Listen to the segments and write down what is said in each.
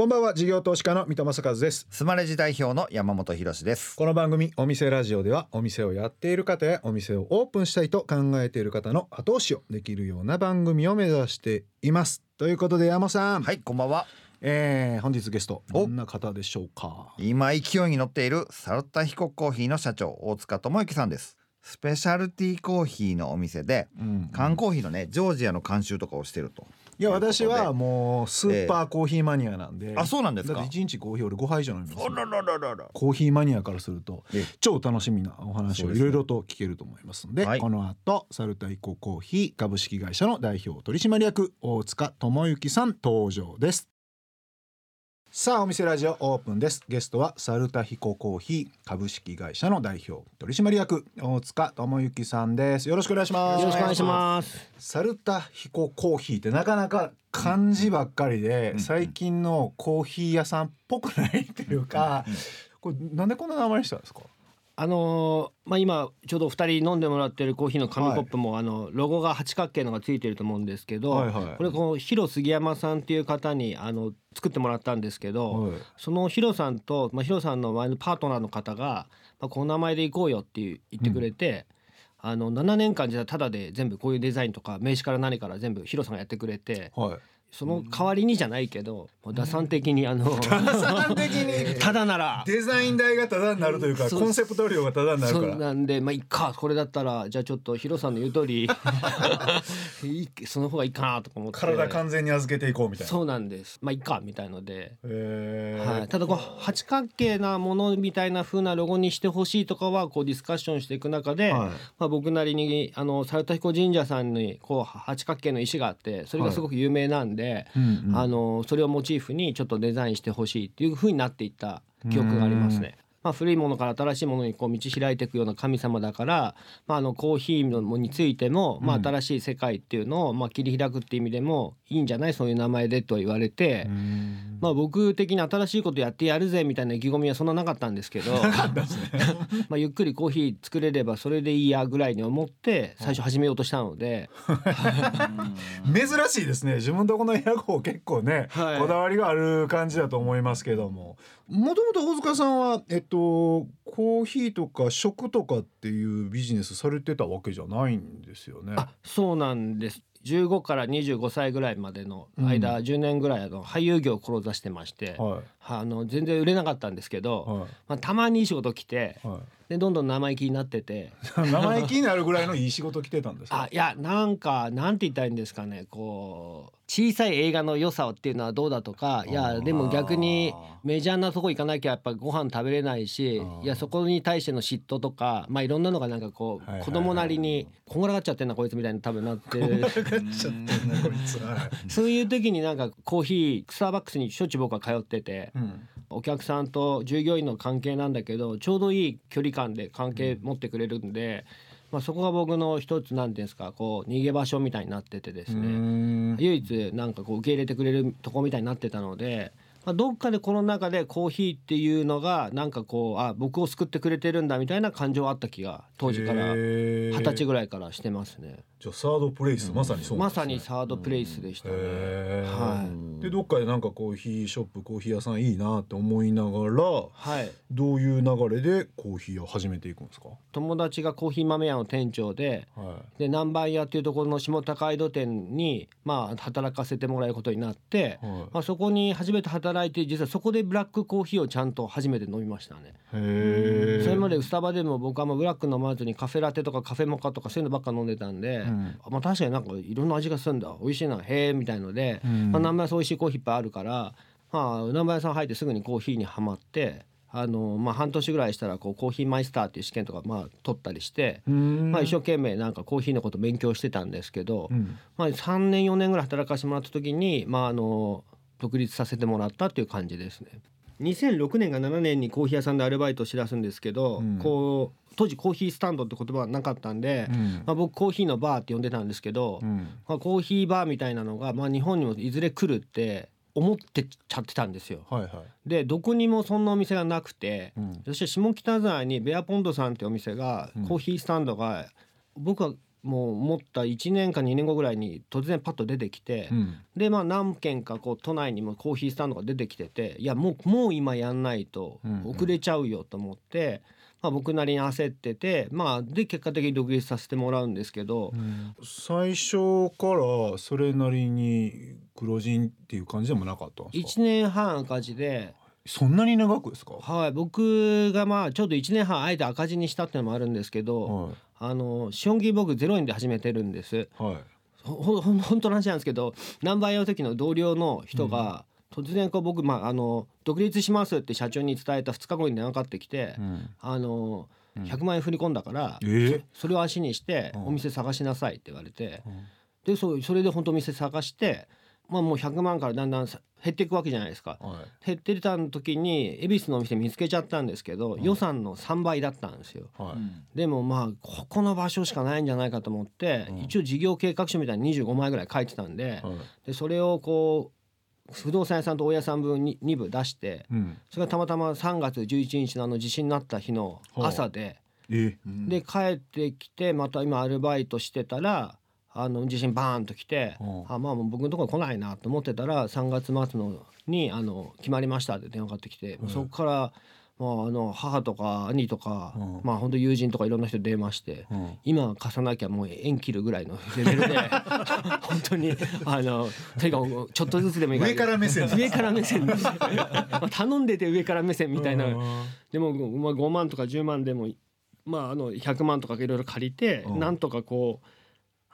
こんばんは事業投資家の三戸正和です。スマレジ代表の山本博です。この番組お店ラジオではお店をやっている方やお店をオープンしたいと考えている方の後押しをできるような番組を目指しています。ということで山本さん、はいこんばんは。えー、本日ゲストどんな方でしょうか？今勢いに乗っているサルタヒココーヒーの社長大塚智之さんです。スペシャルティーコーヒーのお店でうん。缶コーヒーのねジョージアの監修とかをしてるといや私はもうスーパーコーヒーマニアなんで、あそうなんですか？だって1日コーヒー俺5杯以上飲みますあららららら。コーヒーマニアからするとえ超楽しみなお話をいろいろと聞けると思いますのではい。この後サルタイココーヒー株式会社の代表取締役大塚智之さん登場ですさあお店ラジオオープンです。ゲストはサルタヒココーヒー株式会社の代表取締役大塚智之さんです。よろしくお願いします。よろしくお願いします。サルタヒココーヒーってなかなか漢字ばっかりで、うん最近のコーヒー屋さんっぽくないっていうか、これなんでこんな名前にしたんですか？あのーまあ今ちょうど二人飲んでもらってるコーヒーの紙コップも、あのロゴが八角形のがついてると思うんですけど、はいはい。これこの広杉山さんっていう方にあの作ってもらったんですけど、はい。そのヒロさんと、まあ、ヒロさんの前のパートナーの方が、まあ、この名前で行こうよっていう言ってくれて、あの7年間じゃあただで全部こういうデザインとか名刺から何から全部ヒロさんがやってくれてはいその代わりにじゃないけど、もう打算的にあの 算的に。ただなら。デザイン代がタダになるというかコンセプト料がタダになるそうからなんでまあいっか。これだったらじゃあちょっとヒロさんの言う通り いいその方がいいかなとか思って。体完全に預けていこうみたいな。そうなんです。まあいっかみたいので、はい、ただこう八角形なものみたいな風なロゴにしてほしいとかはこうディスカッションしていく中で、はい。まあ、僕なりにあの猿田彦神社さんにこう八角形の石があってそれがすごく有名なんで、うんうんあのそれをモチーフにちょっとデザインしてほしいっていう風になっていった記憶がありますね。まあ、古いものから新しいものにこう道開いていくような神様だから、まあ、あのコーヒーのについても、まあ、新しい世界っていうのを、まあ、切り開くっていう意味でもいいんじゃない？そういう名前でと言われて、うん。まあ、僕的に新しいことやってやるぜみたいな意気込みはそんななかったんですけど まあゆっくりコーヒー作れればそれでいいやぐらいに思って最初始めようとしたので。珍しいですね。自分とこの屋号結構ね、はい。こだわりがある感じだと思いますけども。もともと大塚さんはえっとコーヒーとか食とかっていうビジネスされてたわけじゃないんですよね。あそうなんです15から25歳ぐらいまでの間、10年ぐらいあの俳優業を志してまして、はあの全然売れなかったんですけど、いはまあ、たまにいい仕事来ていはい。でどんどん生意気になってて。生意気になるぐらいのいい仕事来てたんですか？あいやなんかなんて言ったらいいんですかね。こう小さい映画の良さっていうのはどうだとかいやでも逆にメジャーなとこ行かなきゃやっぱご飯食べれないしいやそこに対しての嫉妬とかまあいろんなのがなんかこう子供なりにこんがらがっちゃってんなこいつみたいに多分なって そういう時になんかコーヒースターバックスにしょっちゅう僕は通っててうん。お客さんと従業員の関係なんだけどちょうどいい距離感で関係持ってくれるんで、まあ、そこが僕の一つなんていうんですかこう逃げ場所みたいになっててですうねん唯一なんかこう受け入れてくれるとこみたいになってたので。まあ、どっかでこの中でコーヒーっていうのがなんかこうあ僕を救ってくれてるんだみたいな感情はあった気が当時から二十歳ぐらいからしてますね。じゃあサードプレイス、まさにそうね。まさにサードプレイスでしたね。はい。でどっかでなんかコーヒーショップコーヒー屋さんいいなって思いながらはい。どういう流れでコーヒーを始めていくんですか、友達がコーヒー豆屋の店長ではで南蛮屋っていうところの下高井戸店にまあ働かせてもらえることになって、いはい。まあ、そこに初めて働いて実はそこでブラックコーヒーをちゃんと初めて飲みましたね。それまでスタバでも僕はあんまブラック飲まずにカフェラテとかカフェモカとかそういうのばっか飲んでたんで、ん。まあ、確かになんかいろんな味がするんだ。美味しいなへえみたいので、ん。まあ、南蛮屋そう美味しいコーヒーいっぱいあるから、まあ、南蛮屋さん入ってすぐにコーヒーにはまって。あのまあ、半年ぐらいしたらこうコーヒーマイスターっていう試験とかまあ取ったりして、うん。まあ、一生懸命なんかコーヒーのこと勉強してたんですけど、うん。まあ、3年4年ぐらい働かせてもらった時に、まあ、あの独立させてもらったっていう感じですね。2006年が7年にコーヒー屋さんでアルバイトをしだすんですけど、うん。こう当時コーヒースタンドって言葉はなかったんで、うん。まあ、僕コーヒーのバーって呼んでたんですけど、うん。まあ、コーヒーバーみたいなのが、まあ、日本にもいずれ来るって思ってちゃってたんですよ。はいはい。でどこにもそんなお店がなくて、うん。そして下北沢にベアポンドさんってお店が、うん。コーヒースタンドが僕はもう思った1年か2年後ぐらいに突然パッと出てきて、うん。でまあ何軒かこう都内にもコーヒースタンドが出てきてていやもうもう今やんないとうんうん。遅れちゃうよと思って、まあ、僕なりに焦っててまあで結果的に独立させてもらうんですけど、最初からそれなりに黒人っていう感じでもなかったんですか？1年半赤字で、そんなに長くですか？はい、僕がまあちょうど1年半あえて赤字にしたっていうのもあるんですけど、はあの資本金僕0円で始めてるんです。いはい。ほほ本当の話なんですけどナンバーの時の同僚の人が、突然こう僕、まあ、あの独立しますって社長に伝えた2日後に電話かかってきて、うん。あのうん。100万円振り込んだから、えー？それを足にしてうん。お店探しなさいって言われて、うん。でそうそれで本当お店探して、まあ、もう100万からだんだんさ減っていくわけじゃないですか。はい。減ってた時に恵比寿のお店見つけちゃったんですけど、ん予算の3倍だったんですよ。はい。でもまあここの場所しかないんじゃないかと思って、うん。一応事業計画書みたいに25枚ぐらい書いてたんで,、はい。でそれをこう不動産屋さんと大家さん分に2部出してうん。それがたまたま3月11日のあの地震になった日の朝で、えで帰ってきてまた今アルバイトしてたらあの地震バーンと来て、うん。あまあもう僕のところ来ないなと思ってたら3月末のにあの決まりましたって電話かかってきて、うん。そこから、まあ、あの母とか兄とか、うん。まあ本当友人とかいろんな人電話して。うん。今貸さなきゃもう縁切るぐらいのレベルで 本当にあのとにかくちょっとずつでもいい上から目線上から目線。頼んでて上から目線みたいな。でも、まあ、5万とか10万でもまああの100万とかいろいろ借りて、うん。なんとかこう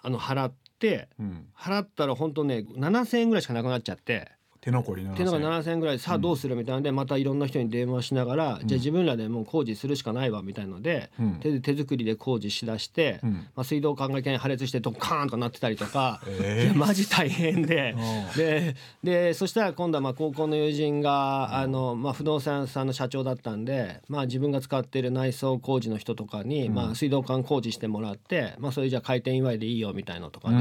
あの払ってうん払ったら本当ね7,000円ぐらいしかなくなっちゃって。手残りなっていうのが7,000円ぐらい。さあどうするみたいなのでまたいろんな人に電話しながら、じゃあ自分らでもう工事するしかないわみたいので、うん。手手作りで工事しだして、うん。まあ、水道管がけに破裂してドッカーンとなってたりとか、えいやマジ大変で。うん。ででそしたら今度はまあ高校の友人が、あのまあ、不動産屋さんの社長だったんで、まあ、自分が使ってる内装工事の人とかに、まあ、水道管工事してもらって、まあ、それじゃあ開店祝いでいいよみたいのとかで。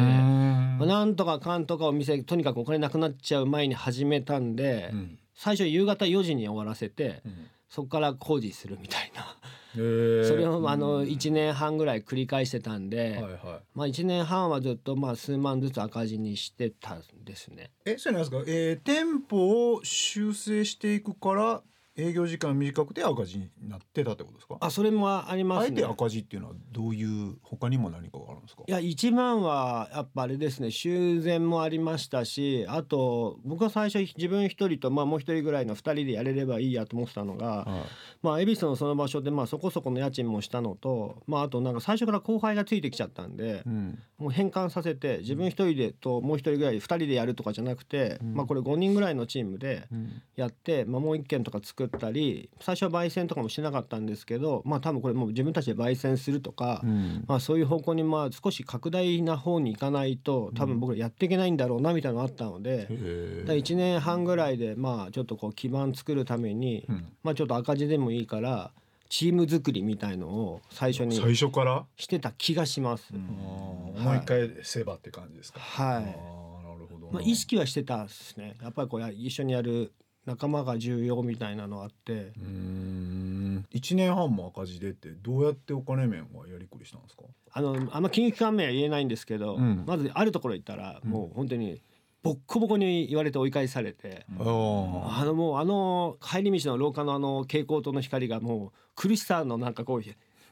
まあ、なんとかかんとかお店とにかくお金なくなっちゃう前に始めたんで、うん。最初夕方4時に終わらせて、うん。そこから工事するみたいな、え。ー それをあの1年半ぐらい繰り返してたんで、はいはい。まあ、1年半はずっとまあ数万ずつ赤字にしてたんですね。えそれなんですか、えー、店舗を修正していくから営業時間短くて赤字になってたってことですか？あそれもありますね。あえて。赤字っていうのはどういう他にも何かがあるんですか？いや一番はやっぱあれですね。修繕もありましたしあと僕は最初自分一人と、まあ、もう一人ぐらいの二人でやれればいいやと思ってたのが、はまあ、恵比寿のその場所でまあそこそこの家賃もしたのと、まあ、あとなんか最初から後輩がついてきちゃったんでい、うん。もう変換させて自分一人でともう一人ぐらい二人でやるとかじゃなくて、うん。まあ、これ5人ぐらいのチームでうん。やって、まあ、もう一軒とか作ったり最初は焙煎とかもしなかったんですけどまあ多分これもう自分たちで焙煎するとか、うん。まあ、そういう方向にまあ少し拡大な方に行かないと多分僕らやっていけないんだろうなみたいなのがあったので。へだから1年半ぐらいでまあちょっとこう基盤作るために、うん。まあちょっと赤字でもいいからチーム作りみたいのを最初に最初から、してた気がします。あーはい。思い返せばって感じですか、はい。あーなるほど。なまあ、意識はしてたですね。やっぱりこうや一緒にやる仲間が重要みたいなのあってうーん。1年半も赤字でってどうやってお金面はやりくりしたんですか？あのあんま金融機関名は言えないんですけど、うん。まずあるところ行ったらもう本当にボッコボコに言われて追い返されて。あー。あのもうあの帰り道の廊下のあの蛍光灯の光がもう苦しさのなんかこう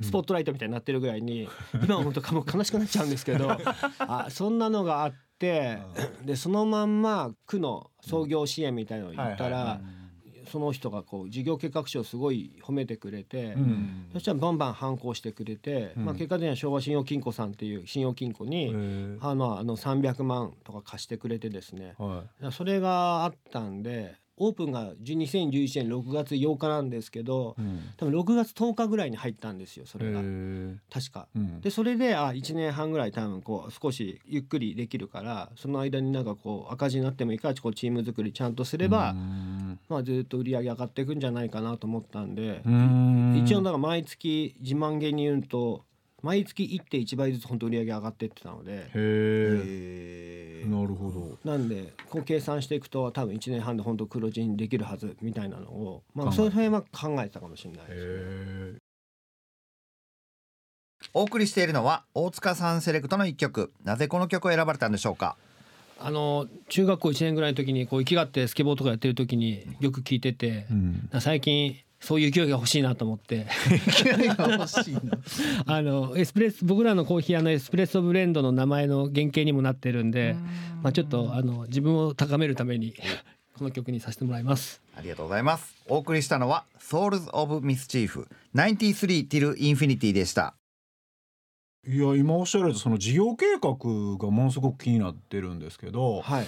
スポットライトみたいになってるぐらいに、今は本当かもう悲しくなっちゃうんですけど あそんなのがあってでそのまんま区の創業支援みたいのを言ったら、その人がこう事業計画書をすごい褒めてくれて、うん。そしたらバンバン反抗してくれて、うん。まあ、結果的には昭和信用金庫さんっていう信用金庫に、あのあの300万とか貸してくれてですね、はい。それがあったんでオープンが2011年6月8日なんですけどうん。多分6月10日ぐらいに入ったんですよそれが。確か。うん。でそれであ1年半ぐらい多分こう少しゆっくりできるからその間になんかこう赤字になってもいいからこうチーム作りちゃんとすれば、うん。まあ、ずっと売り上げ上がっていくんじゃないかなと思ったんで、うん。一応だから毎月自慢げに言うと毎月1.1倍ずつ本当売り上げ上がってってたので。へえなるほど。なんでこう計算していくと多分1年半で本当黒字にできるはずみたいなのをまあその辺は考えてたかもしれないですね。へえお送りしているのは大塚さんセレクトの一曲。なぜこの曲を選ばれたんでしょうか？あの中学校1年ぐらいの時にこう生きがってスケボーとかやってる時によく聞いてて、うん。最近そういう勢いが欲しいなと思って。欲しいなあのエスプレッソ僕らのコーヒーあのエスプレッソブレンドの名前の原型にもなってるんでまあ、ちょっとあの自分を高めるために この曲にさせてもらいます。ありがとうございます。お送りしたのは Souls of Mischief 93 till Infinity でした。いや今おっしゃられたその事業計画がものすごく気になってるんですけどはい。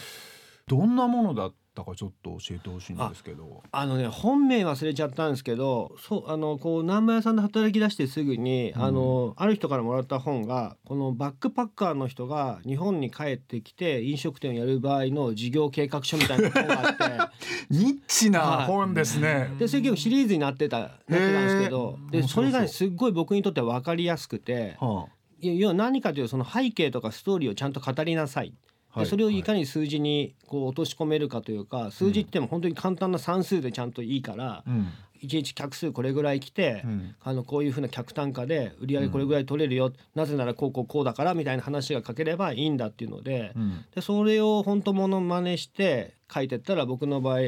どんなものだったかちょっと教えてほしいんですけど。あのね本名忘れちゃったんですけどそうあのこう南波屋さんで働き出してすぐに、うん。あのある人からもらった本がこのバックパッカーの人が日本に帰ってきて飲食店をやる場合の事業計画書みたいな本があって。ニッチなはい。本ですね、でそれ結構シリーズになってたなってたんですけどでそれがねすっごい僕にとっては分かりやすくてはいや要は何かというとその背景とかストーリーをちゃんと語りなさい。あでそれをい。かに数字にこう落とし込めるかというか数字っても本当に簡単な算数でちゃんといいからうんいちいち客数これぐらい来て、うん。あのこういうふうな客単価で売り上げこれぐらい取れるよ、なぜならこうこうこうだからみたいな話が書ければいいんだっていうので,、うん。でそれを本当もの真似して書いてったら僕の場合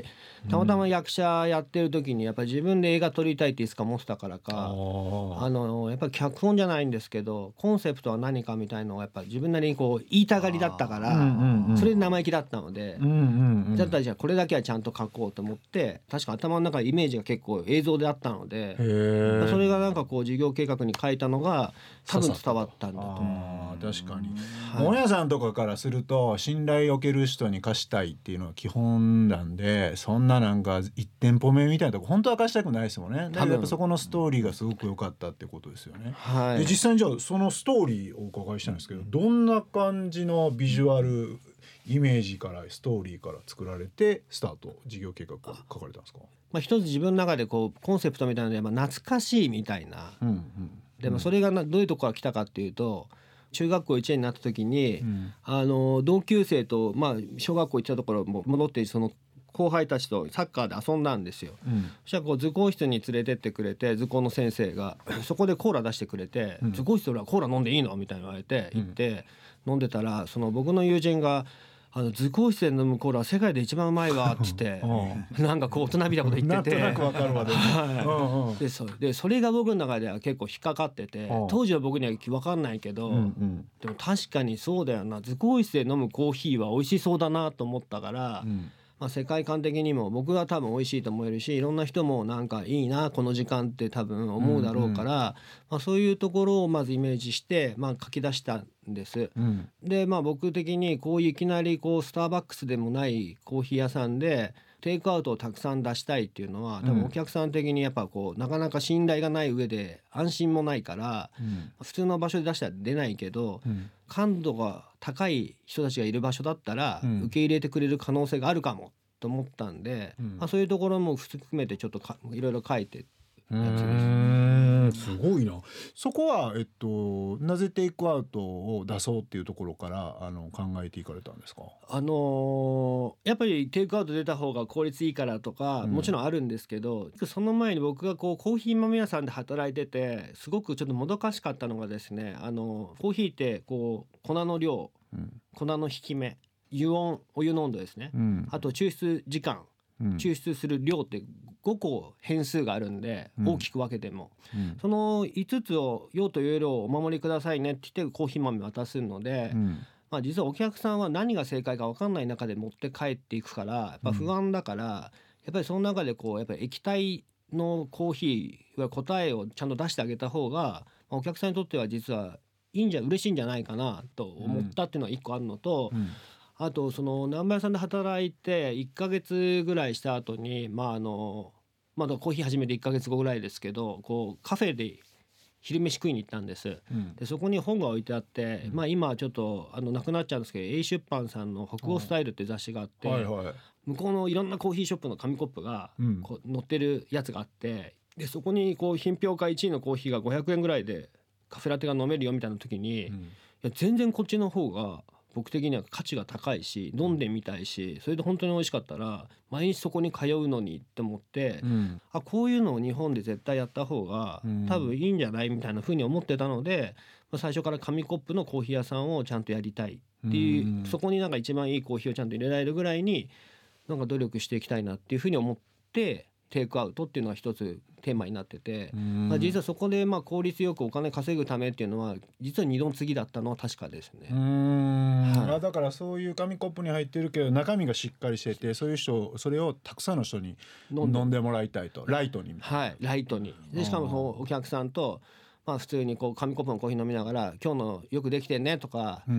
たまたま役者やってる時にやっぱり自分で映画撮りたいっていつか思ってたからあか。ー。あのやっぱり脚本じゃないんですけどコンセプトは何かみたいのをやっぱ自分なりにこう言いたがりだったから、うんうんうん。それで生意気だったので、うんうんうん。だったらじゃあこれだけはちゃんと書こうと思って確か頭の中でイメージが結構映像であったので、それがなんかこう事業計画に書いたのが多分伝わったんだと思う。あー確かに。はい。大家さんとかからすると信頼を受ける人に貸したいっていうのは基本なんでそんななんか一店舗目みたいなとこ本当は貸したくないですもんね。だけどやっぱそこのストーリーがすごく良かったってことですよね。はい。で実際にじゃあそのストーリーをお伺いしたんですけどどんな感じのビジュアルイメージからストーリーから作られてスタート事業計画が書かれたんですか、まあ、一つ自分の中でこうコンセプトみたいなので、まあ、懐かしいみたいな。うんうん、でもそれがなどういうとこから来たかっていうと中学校1年になった時に、うん。あの同級生と、まあ、小学校行ったところも戻ってその後輩たちとサッカーで遊んだんですよ。うん。そしたらこう図工室に連れてってくれて図工の先生がそこでコーラ出してくれて「うん。図工室で俺はコーラ飲んでいいの?」みたいに言われてうん。行って飲んでたらその僕の友人が「あの図工室で飲むコーラは世界で一番うまいわ」っつってなんかこう大人びたこと言って。て。なんとなくわかるわでも、はい。でそでそれが僕の中では結構引っかかっててうん。当時は僕には分かんないけど、うんうん。でも確かにそうだよな。図工室で飲むコーヒーは美味しそうだなと思ったから、うんまあ、世界観的にも僕は多分美味しいと思えるしいろんな人もなんかいいなこの時間って多分思うだろうから、まあ、そういうところをまずイメージして、まあ、書き出したんです。うんでまあ僕的にこういきなりこうスターバックスでもないコーヒー屋さんでテイクアウトをたくさん出したいっていうのは多うん。分お客さん的にやっぱこうなかなか信頼がない上で安心もないからうん。普通の場所で出したら出ないけどうん。感度が高い人たちがいる場所だったらうん。受け入れてくれる可能性があるかもと思ったんで、うん。まあ、そういうところも含めてちょっとかいろいろ書いてうーん。すごいな。そこはえっとなぜテイクアウトを出そうっていうところからあの考えていかれたんですか？あのーやっぱりテイクアウト出た方が効率いいからとか、うん。もちろんあるんですけどその前に僕がこうコーヒー豆屋さんで働いててすごくちょっともどかしかったのがですねあのコーヒーってこう粉の量うん。粉の引き目油温お湯の温度ですね、うん。あと抽出時間うん。抽出する量って5個変数があるんで、うん。大きく分けても。うん。その5つを用という量をお守りくださいねって言ってコーヒー豆渡すので、うん。まあ、実はお客さんは何が正解か分かんない中で持って帰っていくからやっぱ不安だから、やっぱりその中でこうやっぱり液体のコーヒーは答えをちゃんと出してあげた方が、まあお客さんにとっては実はいいんじゃ嬉しいんじゃないかなと思ったっていうのが一個あるのと、うん。あとその南波屋さんで働いて1ヶ月ぐらいした後にまああのまだコーヒー始めて1ヶ月後ぐらいですけどこうカフェで昼飯食いに行ったんです。うん。でそこに本が置いてあって、まあ今はちょっとあのなくなっちゃうんですけど A 出版さんの「北欧スタイル」っていう雑誌があって、はいはい。向こうのいろんなコーヒーショップの紙コップがうん。こう載ってるやつがあってでそこにこう品評会1位のコーヒーが500円ぐらいでカフェラテが飲めるよみたいな時に、いうん。や全然こっちの方が僕的には価値が高いし飲んでみたいしそれで本当に美味しかったら毎日そこに通うのにって思って、うん。あこういうのを日本で絶対やった方がうん。多分いいんじゃないみたいな風に思ってたので、まあ、最初から紙コップのコーヒー屋さんをちゃんとやりたいっていう、うん。そこになんか一番いいコーヒーをちゃんと入れられるぐらいになんか努力していきたいなっていう風に思ってテイクアウトっていうのは一つテーマになってて。まあ、実はそこでまあ効率よくお金稼ぐためっていうのは実は二度次だったのは確かですね。はい。あだからそういう紙コップに入ってるけど中身がしっかりしててそういう人それをたくさんの人に飲んで飲んでもらいたいと。ライトに。はい、ライトに。でしかもそのお客さんと、まあ、普通にこう紙コップのコーヒー飲みながら「今日のよくできてんね」とか、な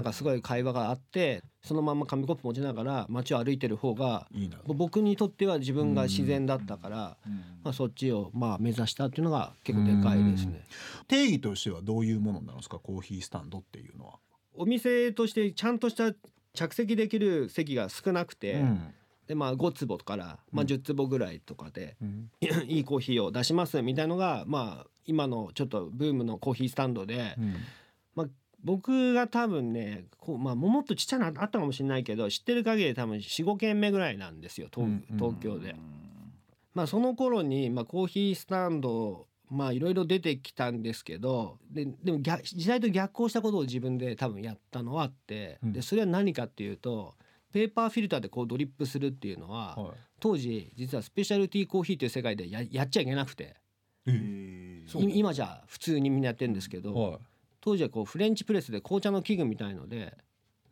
んかすごい会話があってそのまま紙コップ持ちながら街を歩いてる方が僕にとっては自分が自然だったから、まあ、そっちをまあ目指したっていうのが結構でかいですね。定義としてはどういうものなんですか？コーヒースタンドっていうのは。お店としてちゃんとした着席できる席が少なくて、うん。でまあ5坪から、まあ、10坪ぐらいとかで、うん。いいコーヒーを出しますみたいのがまあ今のちょっとブームのコーヒースタンドで、うん。僕が多分ねこう、まあ、もっとちっちゃなのあったかもしれないけど知ってる限り多分45軒目ぐらいなんですよ東,、京で。まあ、その頃に、まあ、コーヒースタンドまあいろいろ出てきたんですけどででも逆時代と逆行したことを自分で多分やったのはあって、うん。でそれは何かっていうとペーパーフィルターでこうドリップするっていうのは、は当時実はスペシャルティーコーヒーっていう世界でややっちゃいけなくて今じゃ普通にみんなやってるんですけど、はい。当時はこうフレンチプレスで紅茶の器具みたいので、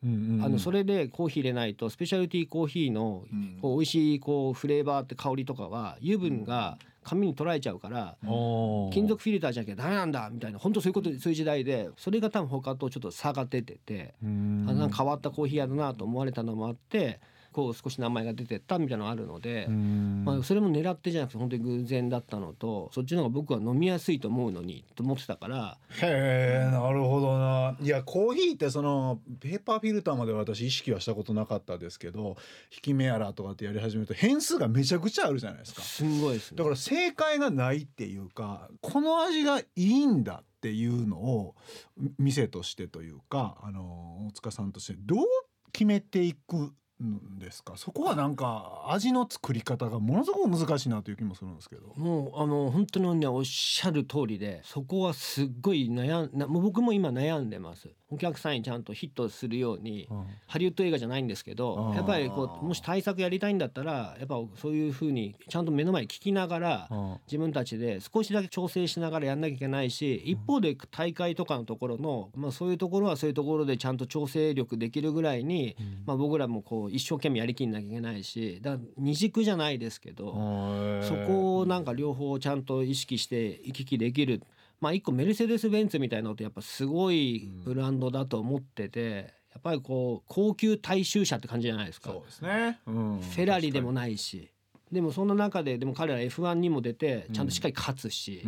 うんうんあのそれでコーヒー入れないとスペシャルティーコーヒーのうん。こう美味しいこうフレーバーって香りとかは油分が紙に取られちゃうから金属フィルターじゃなきゃダメなんだみたいな本当そういうことそういう時代でそれが多分他とちょっと差が出ててうん。あなんか変わったコーヒー屋だなと思われたのもあってこう少し名前が出てったみたいなのがあるのでう。ん。まあ、それも狙ってじゃなくて本当に偶然だったのとそっちの方が僕は飲みやすいと思うのにと思ってたから。へえなるほどな。いやコーヒーってそのペーパーフィルターまでは私意識はしたことなかったですけど引き目やらとかってやり始めると変数がめちゃくちゃあるじゃないですか。すんごいですね。だから正解がないっていうかこの味がいいんだっていうのを店としてというかあの大塚さんとしてどう決めていくんですか？そこはなんか味の作り方がものすごく難しいなという気もするんですけど。もうあの本当にねおっしゃる通りでそこはすっごい悩ん僕も今悩んでますお客さんにちゃんとヒットするようにハリウッド映画じゃないんですけどやっぱりこうもし対策やりたいんだったらやっぱそういうふうにちゃんと目の前に聞きながらうん。自分たちで少しだけ調整しながらやんなきゃいけないし一方で大会とかのところの、まあ、そういうところはそういうところでちゃんと調整力できるぐらいに、まあ、僕らもこう一生懸命やりきんなきゃいけないしだから二軸じゃないですけど。そこをなんか両方ちゃんと意識して行き来できるまあ一個メルセデス・ベンツみたいなのってやっぱすごいブランドだと思っててやっぱりこう高級大衆車って感じじゃないですか。そうですね、うん、フェラリでもないしでもそんな中ででも彼ら F1 にも出てちゃんとしっかり勝つし、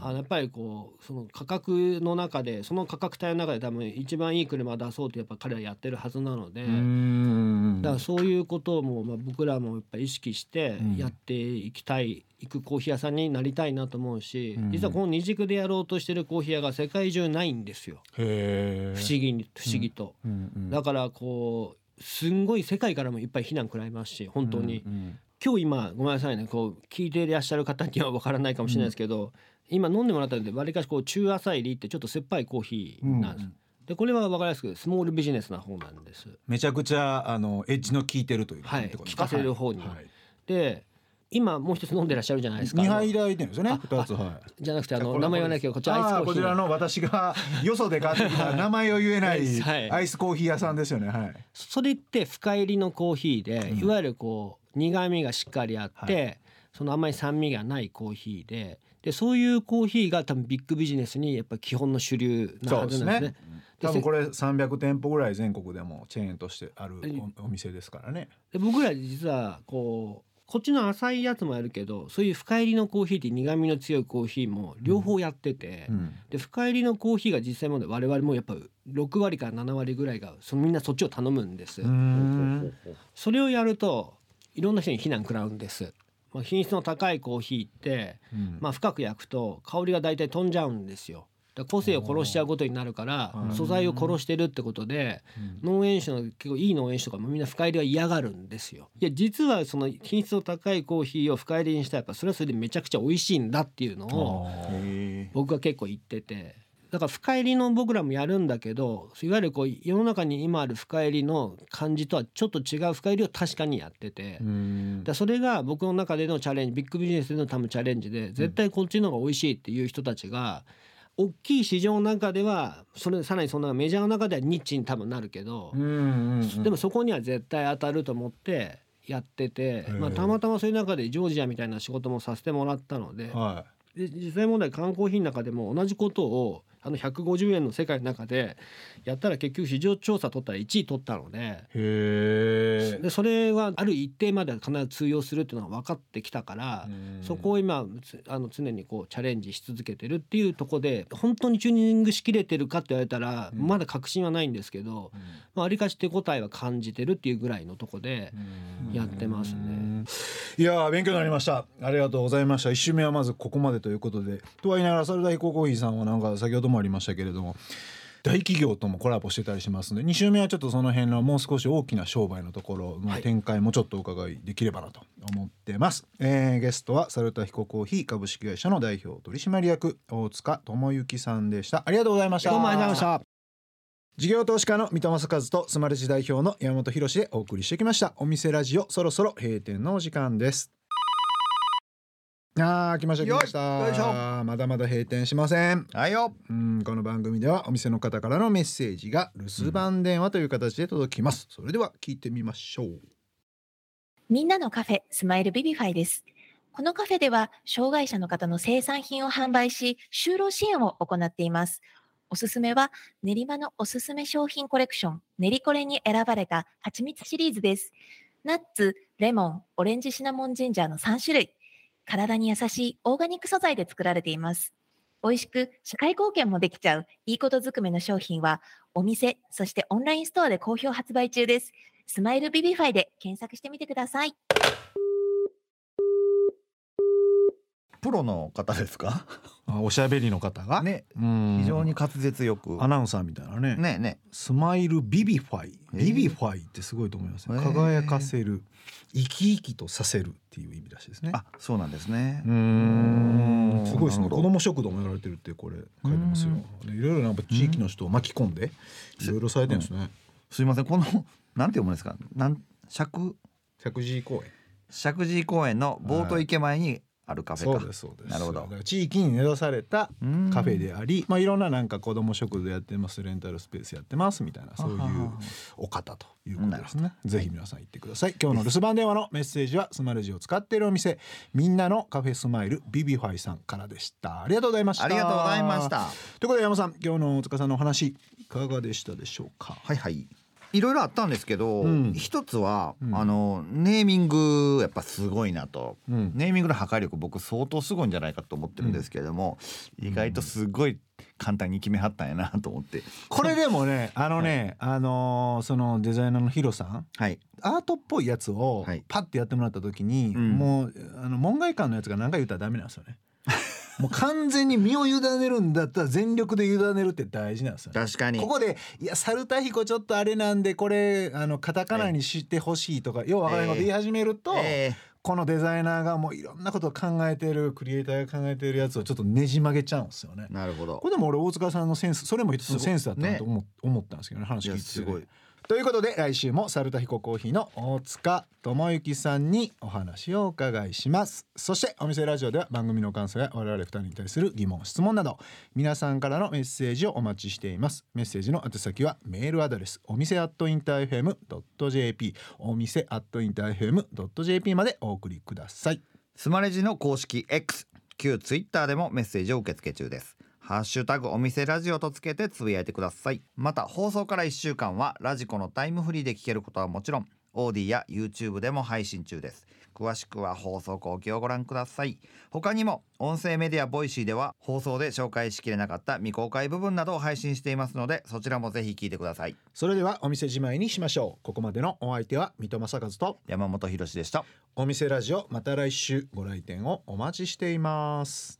あのやっぱりこうその価格の中でその価格帯の中で多分一番いい車出そうとやっぱ彼らやってるはずなので。うんだからそういうこともまあ僕らもやっぱ意識してうん。やっていきたい、行くコーヒー屋さんになりたいなと思うし、うん。実はこの二軸でやろうとしてるコーヒー屋が世界中ないんですよ。不思議に不思議と、だからこうすんごい世界からもいっぱい非難食らいますし本当に、うんうん今日今ごめんなさいね。こう聞いていらっしゃる方には分からないかもしれないですけど、今飲んでもらったのでわりかしこう中浅入りってちょっと酸っぱいコーヒーなんです、うんでこれは分かりやすくスモールビジネスな方なんです。めちゃくちゃあのエッジの効いてるというはい。効かせる方に。はい。で今もう一つ飲んでらっしゃるじゃないですか。二杯いただいてるんですよねあ二つはい。じゃなくてあの名前言わなきゃこっちアイスコーヒー。こちらの私がよそで買ってきた 名前を言えないアイスコーヒー屋さんですよね。はい。それって深入りのコーヒーで、いわゆるこう苦味がしっかりあって、その甘い酸味がないコーヒーででそういうコーヒーが多分ビッグビジネスにやっぱり基本の主流なはずなんですね。多分これ300店舗ぐらい全国でもチェーンとしてあるえおお店ですからね。で僕ら実はこうこっちの浅いやつもやるけどそういう深入りのコーヒーって苦味の強いコーヒーも両方やってて、うん。で深入りのコーヒーが実際問題我々もやっぱ6割から7割ぐらいがそのみんなそっちを頼むんです。それをやるといろんな人に非難食らうんです。まあ、品質の高いコーヒーって、うんまあ、深く焼くと香りが大体飛んじゃうんですよ。個性を殺しちゃうことになるからうん素材を殺してるってことで農園酒の結構いい農園酒とかもみんな深入りは嫌がるんですよ。いや実はその品質の高いコーヒーを深入りにしたらやっぱそれはそれでめちゃくちゃ美味しいんだっていうのをへ僕は結構言っててだから深入りの僕らもやるんだけどいわゆるこう世の中に今ある深入りの感じとはちょっと違う深入りを確かにやってて。うん。だそれが僕の中でのチャレンジビッグビジネスでの多分チャレンジで絶対こっちの方が美味しいっていう人たちが大きい市場の中ではそれさらにそんなメジャーの中ではニッチに多分なるけどうんうんうん。でもそこには絶対当たると思ってやってて、まあ、たまたまそういう中でジョージアみたいな仕事もさせてもらったのではで実際問題缶コーヒーの中でも同じことをあの150円の世界の中でやったら結局市場調査取ったら1位取ったので。いへえ。でそれはある一定までは必ず通用するっていうのが分かってきたから、そこを今つあの常にこうチャレンジし続けてるっていうところで本当にチューニングしきれてるかって言われたら、うん。まだ確信はないんですけど、まあ、ありかし手応えは感じてるっていうぐらいのとこでやってますね。いやー勉強になりました。ありがとうございました。一週目はまずここまでということで。とは言いながらサルダヒココーヒーさんはなんか先ほどもありましたけれども大企業ともコラボしてたりしますので2週目はちょっとその辺のもう少し大きな商売のところの展開もちょっとお伺いできればなと思ってます、えーゲストはサルタヒココーヒー株式会社の代表取締役大塚智之さんでした。ありがとうございました。どうもありがとうございました。事業投資家の三戸正和とスマレジ代表の山本博史でお送りしてきました。お店ラジオそろそろ閉店のお時間ですあー来ました来ましたよいよいしょまだまだ閉店しませんはいようんこの番組ではお店の方からのメッセージが留守番電話という形で届きます、それでは聞いてみましょうみんなのカフェスマイルビビファイです。このカフェでは、障害者の方の生産品を販売し、就労支援を行っています。おすすめは、練馬のおすすめ商品コレクション、練りコレに選ばれた蜂蜜シリーズです。ナッツ、レモン、オレンジシナモンジンジャーの3種類。体に優しいオーガニック素材で作られています。美味しく社会貢献もできちゃういいことずくめの商品は、お店、そしてオンラインストアで好評発売中です。スマイルビビファイで検索してみてください。プロの方ですか？あおしゃべりの方が、ね。うん。非常に滑舌よく。アナウンサーみたいなね。ねねスマイルビビファイ。え。ービビファイってすごいと思いますね、え。ー輝かせる。生き生きとさせるっていう意味らしいですね。あそうなんですね。うーん。すごいですね。子ど。も食堂もやられてるってこれ書いてますよ。でいろいろなんか地域の人を巻き込んでいろいろされてるんですね。すいませんこのなんて読むんですか？なん石石神井公園。石神井公園のボート池前にあるカフェか、そうですそうです。なるほど。地域に根ざされたうん。カフェでありまあいろんななんか子ども食堂やってますレンタルスペースやってますみたいなそういうお方ということですね。ぜひ皆さん行ってください。今日の留守番電話のメッセージはスマレジを使っているお店みんなのカフェスマイルビビファイさんからでした。ありがとうございました。ありがとうございました。ということで山さん今日の大塚さんのお話いかがでしたでしょうか？はいはいいろいろあったんですけど、うん。一つは、うん。あのネーミングやっぱすごいなと、うん。ネーミングの破壊力僕相当すごいんじゃないかと思ってるんですけれども、意外とすごい簡単に決めはったんやなと思って。これでもね あのね、あのーそのデザイナーのヒロさんはい。アートっぽいやつをはい。パッてやってもらった時に、うん。もうあの門外漢のやつが何回言ったらダメなんですよね。もう完全に身を委ねるんだったら全力で委ねるって大事なんですよね。確かに。ここで「いやサルタヒコちょっとあれなんでこれあのカタカナにしてほしい」とかようわからないこと言い始めると、えこのデザイナーがもういろんなことを考えてるクリエイターが考えてるやつをちょっとねじ曲げちゃうんですよね。ー。なるほど。これでも俺大塚さんのセンスそれも一つのセンスだったなねと思,、思ったんですけどね話聞いてて。すごいということで来週もサルタヒココーヒーの大塚智之さんにお話をお伺いします。そしてお店ラジオでは番組の感想や我々二人に対する疑問質問など皆さんからのメッセージをお待ちしています。メッセージの宛先はメールアドレスお店アットインター FM.jp お店アットインター FM.jp までお送りください。スマレジの公式 X 旧ツイッターでもメッセージを受け付け中です。ハッシュタグお店ラジオとつけてつぶやいてください。また放送から1週間はラジコのタイムフリーで聞けることはもちろんオーディや YouTube でも配信中です。詳しくは放送後記をご覧ください。他にも音声メディアボイシーでは放送で紹介しきれなかった未公開部分などを配信していますのでそちらもぜひ聞いてください。それではお店じまいにしましょう。ここまでのお相手は三戸政和と山本博士でした。お店ラジオまた来週ご来店をお待ちしています